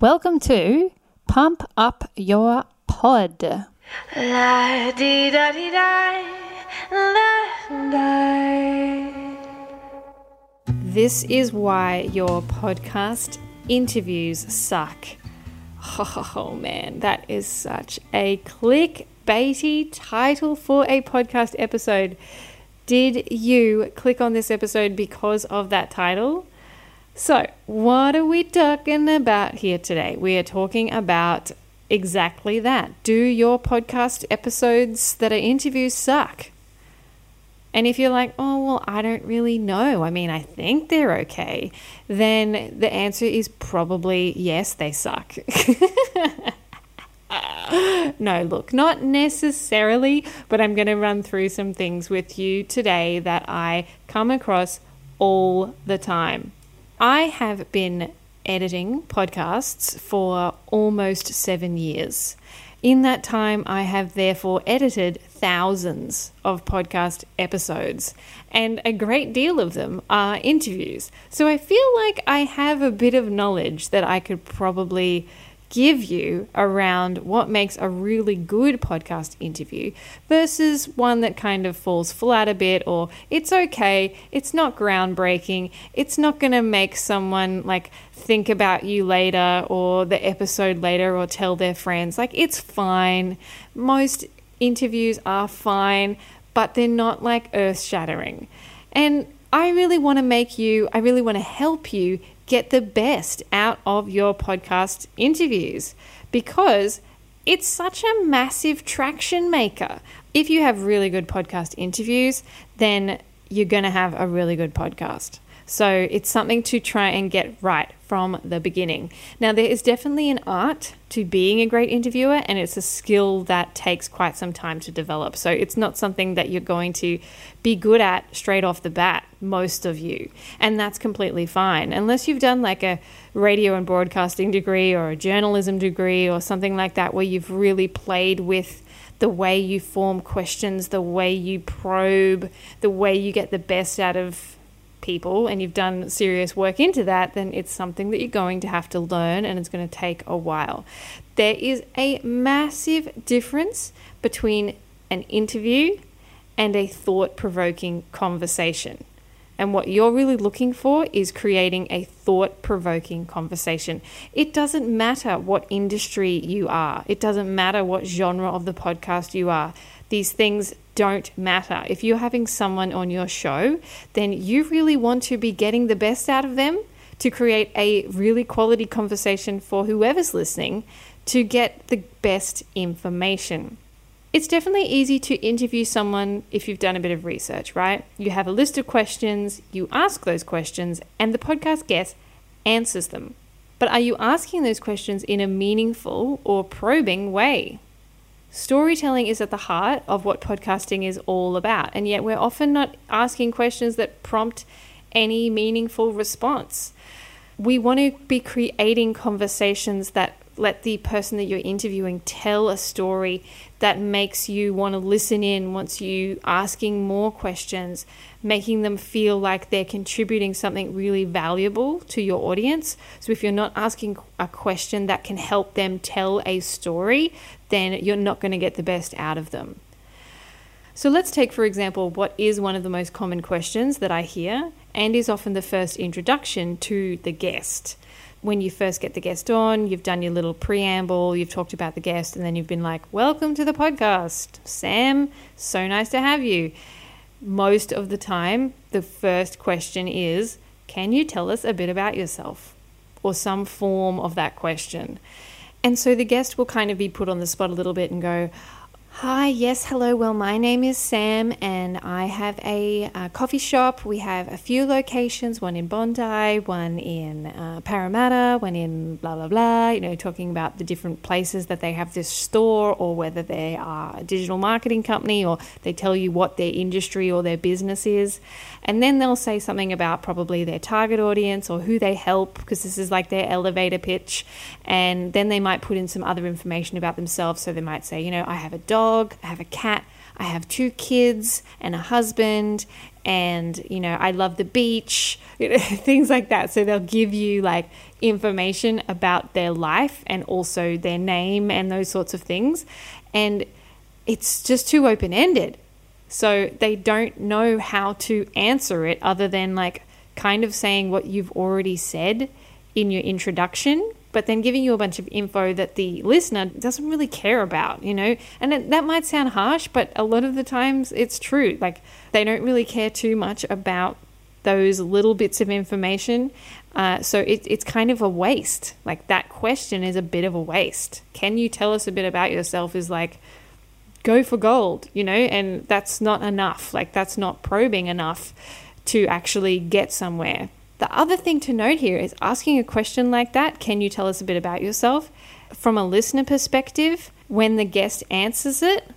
Welcome to Pump Up Your Pod. La di da di da, la da. This is why your podcast interviews suck. Oh man, that is such a clickbaity title for a podcast episode. Did you click on this episode because of that title? So, what are we talking about here today? We are talking about exactly that. Do your podcast episodes that are interviews suck? And if you're like, oh, well, I don't really know, I mean, I think they're okay, then the answer is probably yes, they suck. no, look, not necessarily, but I'm going to run through some things with you today that I come across all the time. I have been editing podcasts for almost seven years. In that time, I have therefore edited thousands of podcast episodes, and a great deal of them are interviews. So I feel like I have a bit of knowledge that I could probably give you around what makes a really good podcast interview versus one that kind of falls flat a bit or it's okay, it's not groundbreaking, it's not going to make someone like think about you later or the episode later or tell their friends. Like it's fine. Most interviews are fine, but they're not like earth shattering. And I really want to make you, I really want to help you get the best out of your podcast interviews because it's such a massive traction maker. If you have really good podcast interviews, then you're going to have a really good podcast. So it's something to try and get right from the beginning. Now, there is definitely an art to being a great interviewer, and it's a skill that takes quite some time to develop. So it's not something that you're going to be good at straight off the bat, most of you. And that's completely fine, unless you've done like a radio and broadcasting degree or a journalism degree or something like that, where you've really played with the way you form questions, the way you probe, the way you get the best out of people and you've done serious work into that, then it's something that you're going to have to learn and it's going to take a while. There is a massive difference between an interview and a thought provoking conversation. And what you're really looking for is creating a thought provoking conversation. It doesn't matter what industry you are, it doesn't matter what genre of the podcast you are. These things don't matter. If you're having someone on your show, then you really want to be getting the best out of them to create a really quality conversation for whoever's listening to get the best information. It's definitely easy to interview someone if you've done a bit of research, right? You have a list of questions, you ask those questions, and the podcast guest answers them. But are you asking those questions in a meaningful or probing way? Storytelling is at the heart of what podcasting is all about, and yet we're often not asking questions that prompt any meaningful response. We want to be creating conversations that let the person that you're interviewing tell a story that makes you want to listen in, wants you asking more questions, making them feel like they're contributing something really valuable to your audience. So if you're not asking a question that can help them tell a story, then you're not going to get the best out of them. So let's take, for example, what is one of the most common questions that I hear and is often the first introduction to the guest when you first get the guest on, you've done your little preamble, you've talked about the guest, and then you've been like, Welcome to the podcast. Sam, so nice to have you. Most of the time, the first question is, Can you tell us a bit about yourself? Or some form of that question. And so the guest will kind of be put on the spot a little bit and go, Hi, yes, hello. Well, my name is Sam, and I have a, a, coffee shop. We have a few locations one in Bondi, one in uh, Parramatta, one in blah, blah, blah. You know, talking about the different places that they have this store, or whether they are a digital marketing company, or they tell you what their industry or their business is. And then they'll say something about probably their target audience or who they help, because this is like their elevator pitch. And then they might put in some other information about themselves. So they might say, you know, I have a dog dog, I have a cat, I have two kids and a husband, and you know, I love the beach, you know, things like that. So they'll give you like information about their life and also their name and those sorts of things. And it's just too open ended. So they don't know how to answer it other than like kind of saying what you've already said in your introduction, but then giving you a bunch of info that the listener doesn't really care about, you know? And it, that might sound harsh, but a lot of the times it's true. Like they don't really care too much about those little bits of information. Uh, so it, it's kind of a waste. Like that question is a bit of a waste. Can you tell us a bit about yourself? Is like, go for gold, you know, and that's not enough. Like that's not probing enough to actually get somewhere. The other thing to note here is asking a question like that can you tell us a bit about yourself? From a listener perspective, when the guest answers it,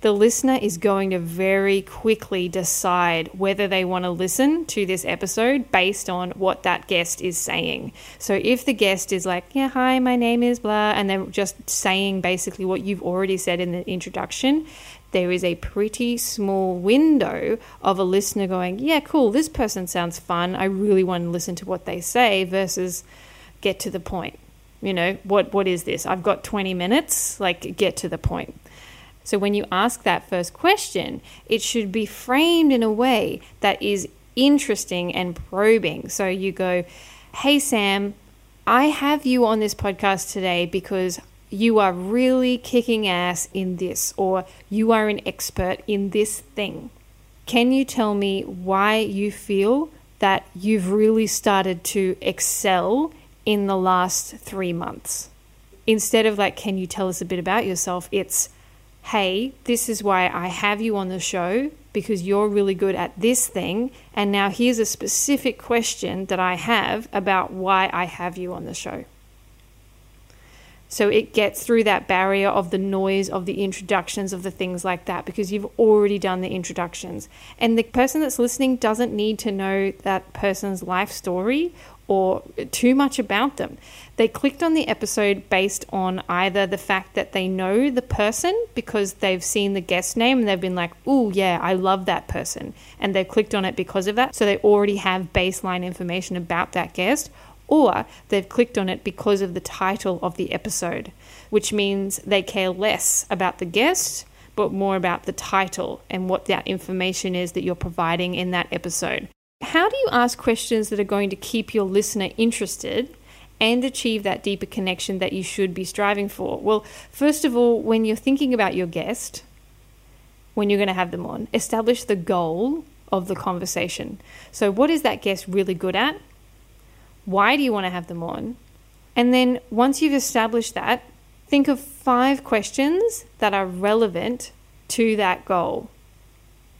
the listener is going to very quickly decide whether they want to listen to this episode based on what that guest is saying. So if the guest is like, Yeah, hi, my name is blah, and they're just saying basically what you've already said in the introduction, there is a pretty small window of a listener going, Yeah, cool, this person sounds fun. I really want to listen to what they say versus get to the point. You know, what what is this? I've got 20 minutes, like get to the point. So when you ask that first question, it should be framed in a way that is interesting and probing. So you go, Hey, Sam, I have you on this podcast today because you are really kicking ass in this, or you are an expert in this thing. Can you tell me why you feel that you've really started to excel in the last three months? Instead of like, can you tell us a bit about yourself? It's, hey, this is why I have you on the show because you're really good at this thing. And now here's a specific question that I have about why I have you on the show. So it gets through that barrier of the noise of the introductions of the things like that because you've already done the introductions. And the person that's listening doesn't need to know that person's life story or too much about them. They clicked on the episode based on either the fact that they know the person because they've seen the guest name and they've been like, oh, yeah, I love that person. And they've clicked on it because of that. So they already have baseline information about that guest. Or they've clicked on it because of the title of the episode, which means they care less about the guest but more about the title and what that information is that you're providing in that episode. How do you ask questions that are going to keep your listener interested and achieve that deeper connection that you should be striving for? Well, first of all, when you're thinking about your guest, when you're going to have them on, establish the goal of the conversation. So, what is that guest really good at? Why do you want to have them on? And then, once you've established that, think of five questions that are relevant to that goal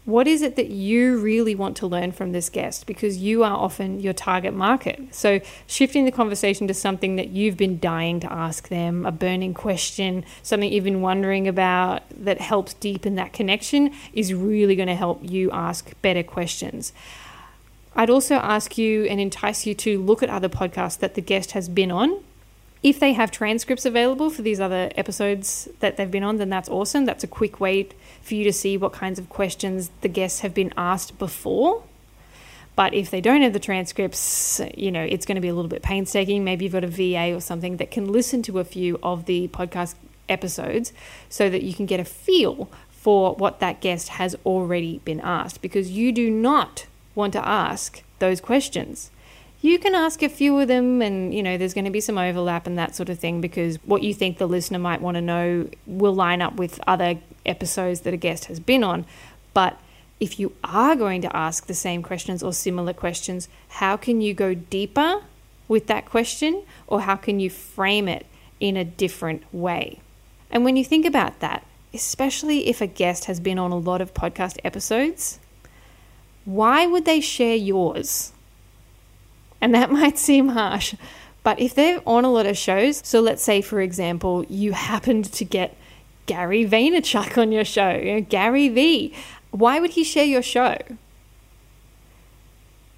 what is it that you really want to learn from this guest because you are often your target market. So, shifting the conversation to something that you've been dying to ask them, a burning question, something you've been wondering about that helps deepen that connection is really going to help you ask better questions. I'd also ask you and entice you to look at other podcasts that the guest has been on if they have transcripts available for these other episodes that they've been on, then that's awesome. That's a quick way for you to see what kinds of questions the guests have been asked before. But if they don't have the transcripts, you know, it's going to be a little bit painstaking. Maybe you've got a VA or something that can listen to a few of the podcast episodes so that you can get a feel for what that guest has already been asked because you do not want to ask those questions. You can ask a few of them and you know there's going to be some overlap and that sort of thing because what you think the listener might want to know will line up with other episodes that a guest has been on. But if you are going to ask the same questions or similar questions how can you go deeper with that question or how can you frame it in a different way? And when you think about that especially if a guest has been on a lot of podcast episodes why would they share yours and that might seem harsh, but if they're on a lot of shows, so let's say, for example, you happened to get Gary Vaynerchuk on your show, you know, Gary V, why would he share your show?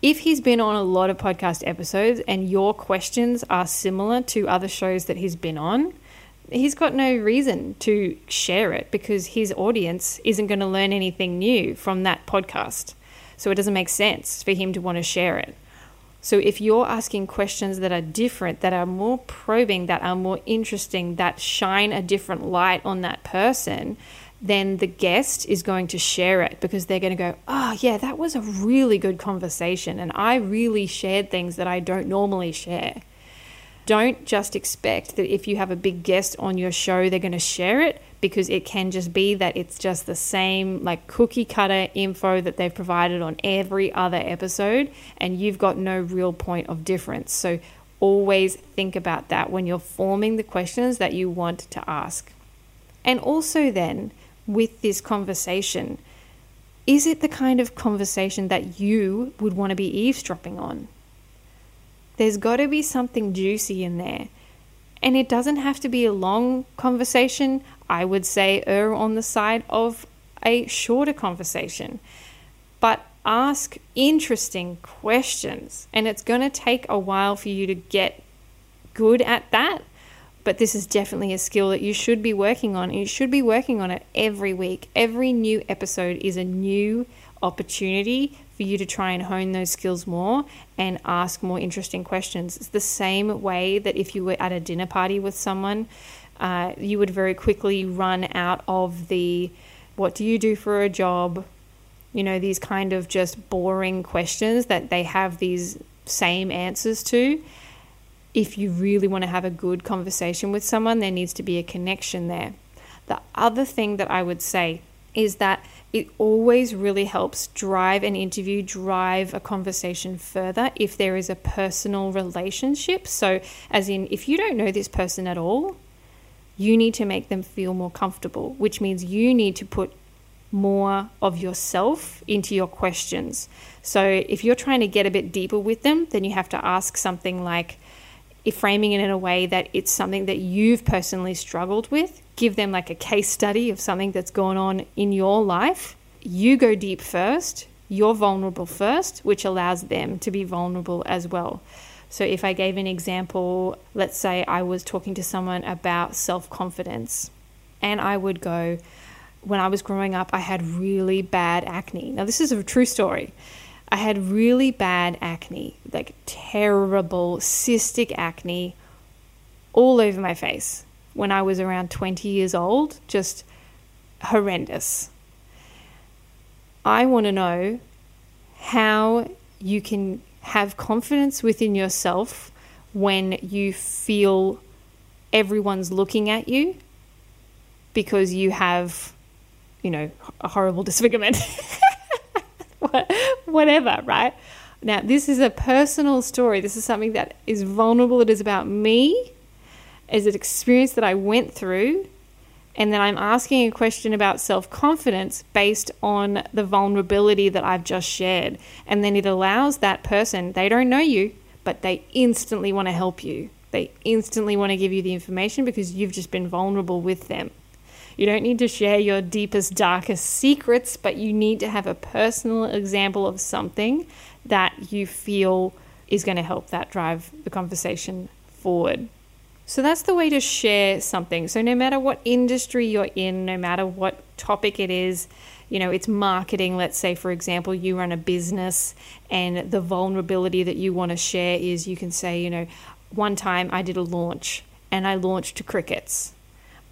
If he's been on a lot of podcast episodes and your questions are similar to other shows that he's been on, he's got no reason to share it because his audience isn't going to learn anything new from that podcast. So it doesn't make sense for him to want to share it. So if you're asking questions that are different, that are more probing, that are more interesting, that shine a different light on that person, then the guest is going to share it because they're going to go, Oh, yeah, that was a really good conversation. And I really shared things that I don't normally share. Don't just expect that if you have a big guest on your show, they're going to share it because it can just be that it's just the same, like cookie cutter info that they've provided on every other episode, and you've got no real point of difference. So always think about that when you're forming the questions that you want to ask. And also, then, with this conversation, is it the kind of conversation that you would want to be eavesdropping on? There's got to be something juicy in there. And it doesn't have to be a long conversation. I would say err on the side of a shorter conversation. But ask interesting questions. And it's going to take a while for you to get good at that. But this is definitely a skill that you should be working on. You should be working on it every week. Every new episode is a new opportunity for you to try and hone those skills more and ask more interesting questions. It's the same way that if you were at a dinner party with someone, uh, you would very quickly run out of the what do you do for a job? You know, these kind of just boring questions that they have these same answers to. If you really want to have a good conversation with someone, there needs to be a connection there. The other thing that I would say is that it always really helps drive an interview, drive a conversation further if there is a personal relationship. So, as in, if you don't know this person at all, you need to make them feel more comfortable, which means you need to put more of yourself into your questions. So, if you're trying to get a bit deeper with them, then you have to ask something like, if framing it in a way that it's something that you've personally struggled with, give them like a case study of something that's gone on in your life. You go deep first, you're vulnerable first, which allows them to be vulnerable as well. So, if I gave an example, let's say I was talking to someone about self confidence, and I would go, When I was growing up, I had really bad acne. Now, this is a true story. I had really bad acne, like terrible cystic acne all over my face when I was around 20 years old, just horrendous. I want to know how you can have confidence within yourself when you feel everyone's looking at you because you have, you know, a horrible disfigurement. whatever, right? Now, this is a personal story. This is something that is vulnerable. It is about me, is an experience that I went through. And then I'm asking a question about self confidence based on the vulnerability that I've just shared. And then it allows that person, they don't know you, but they instantly want to help you. They instantly want to give you the information because you've just been vulnerable with them. You don't need to share your deepest, darkest secrets, but you need to have a personal example of something that you feel is going to help that drive the conversation forward. So that's the way to share something. So no matter what industry you're in, no matter what topic it is, you know, it's marketing. Let's say, for example, you run a business and the vulnerability that you want to share is you can say, you know, one time I did a launch and I launched to crickets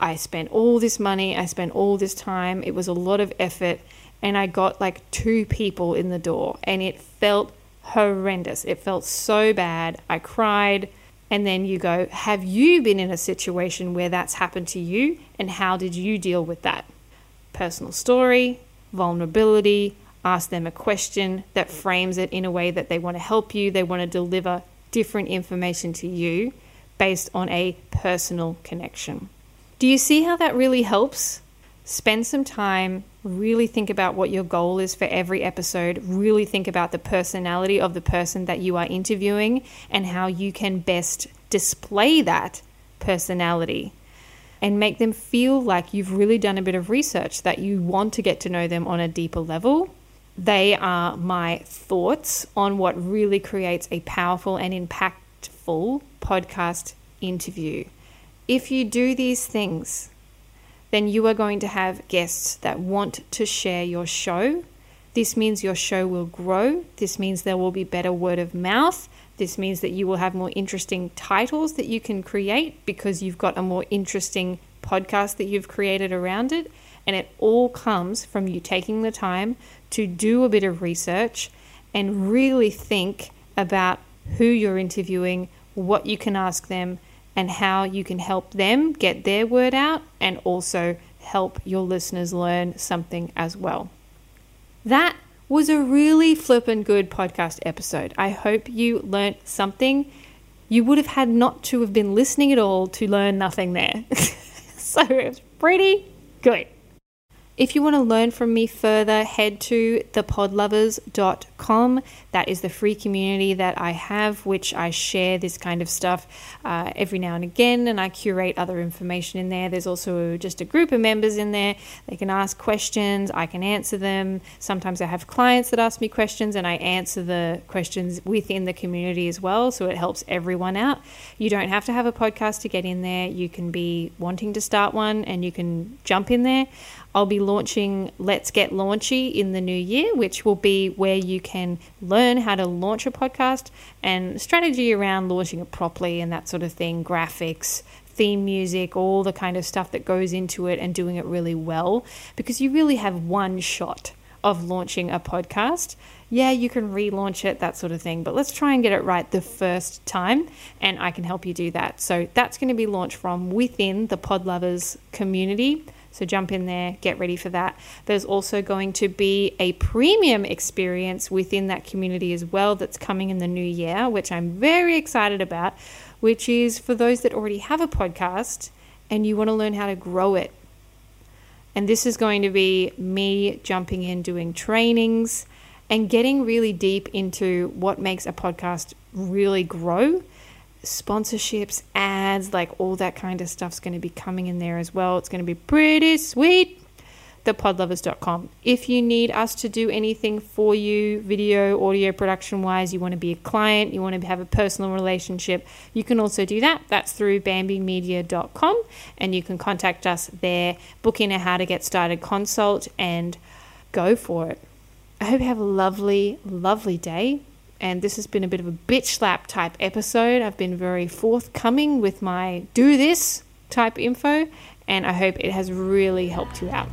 I spent all this money, I spent all this time, it was a lot of effort, and I got like two people in the door, and it felt horrendous. It felt so bad. I cried. And then you go, Have you been in a situation where that's happened to you? And how did you deal with that? Personal story, vulnerability, ask them a question that frames it in a way that they want to help you, they want to deliver different information to you based on a personal connection. Do you see how that really helps? Spend some time, really think about what your goal is for every episode, really think about the personality of the person that you are interviewing and how you can best display that personality and make them feel like you've really done a bit of research, that you want to get to know them on a deeper level. They are my thoughts on what really creates a powerful and impactful podcast interview. If you do these things, then you are going to have guests that want to share your show. This means your show will grow. This means there will be better word of mouth. This means that you will have more interesting titles that you can create because you've got a more interesting podcast that you've created around it. And it all comes from you taking the time to do a bit of research and really think about who you're interviewing, what you can ask them, and how you can help them get their word out and also help your listeners learn something as well. That was a really flippin' good podcast episode. I hope you learnt something. You would have had not to have been listening at all to learn nothing there. so it's pretty good. If you want to learn from me further, head to thepodlovers.com. That is the free community that I have, which I share this kind of stuff uh, every now and again, and I curate other information in there. There's also just a group of members in there. They can ask questions, I can answer them. Sometimes I have clients that ask me questions, and I answer the questions within the community as well, so it helps everyone out. You don't have to have a podcast to get in there, you can be wanting to start one, and you can jump in there. I'll be launching Let's Get Launchy in the new year, which will be where you can learn how to launch a podcast and strategy around launching it properly and that sort of thing, graphics, theme music, all the kind of stuff that goes into it and doing it really well because you really have one shot of launching a podcast. Yeah, you can relaunch it, that sort of thing, but let's try and get it right the first time, and I can help you do that. So that's going to be launched from within the Podlovers community. So jump in there, get ready for that. There's also going to be a premium experience within that community as well that's coming in the new year, which I'm very excited about, which is for those that already have a podcast and you want to learn how to grow it. And this is going to be me jumping in, doing trainings, and getting really deep into what makes a podcast really grow sponsorships, ads, like all that kind of stuff's going to be coming in there as well. It's going to be pretty sweet. Thepodlovers.com. If you need us to do anything for you, video, audio production wise, you want to be a client, you want to have a personal relationship, you can also do that. That's through bambymedia.com and you can contact us there, book in a how to get started consult, and go for it. I hope you have a lovely, lovely day and this has been a bit of a bitch slap type episode. I've been very forthcoming with my do this type info, and I hope it has really helped you out.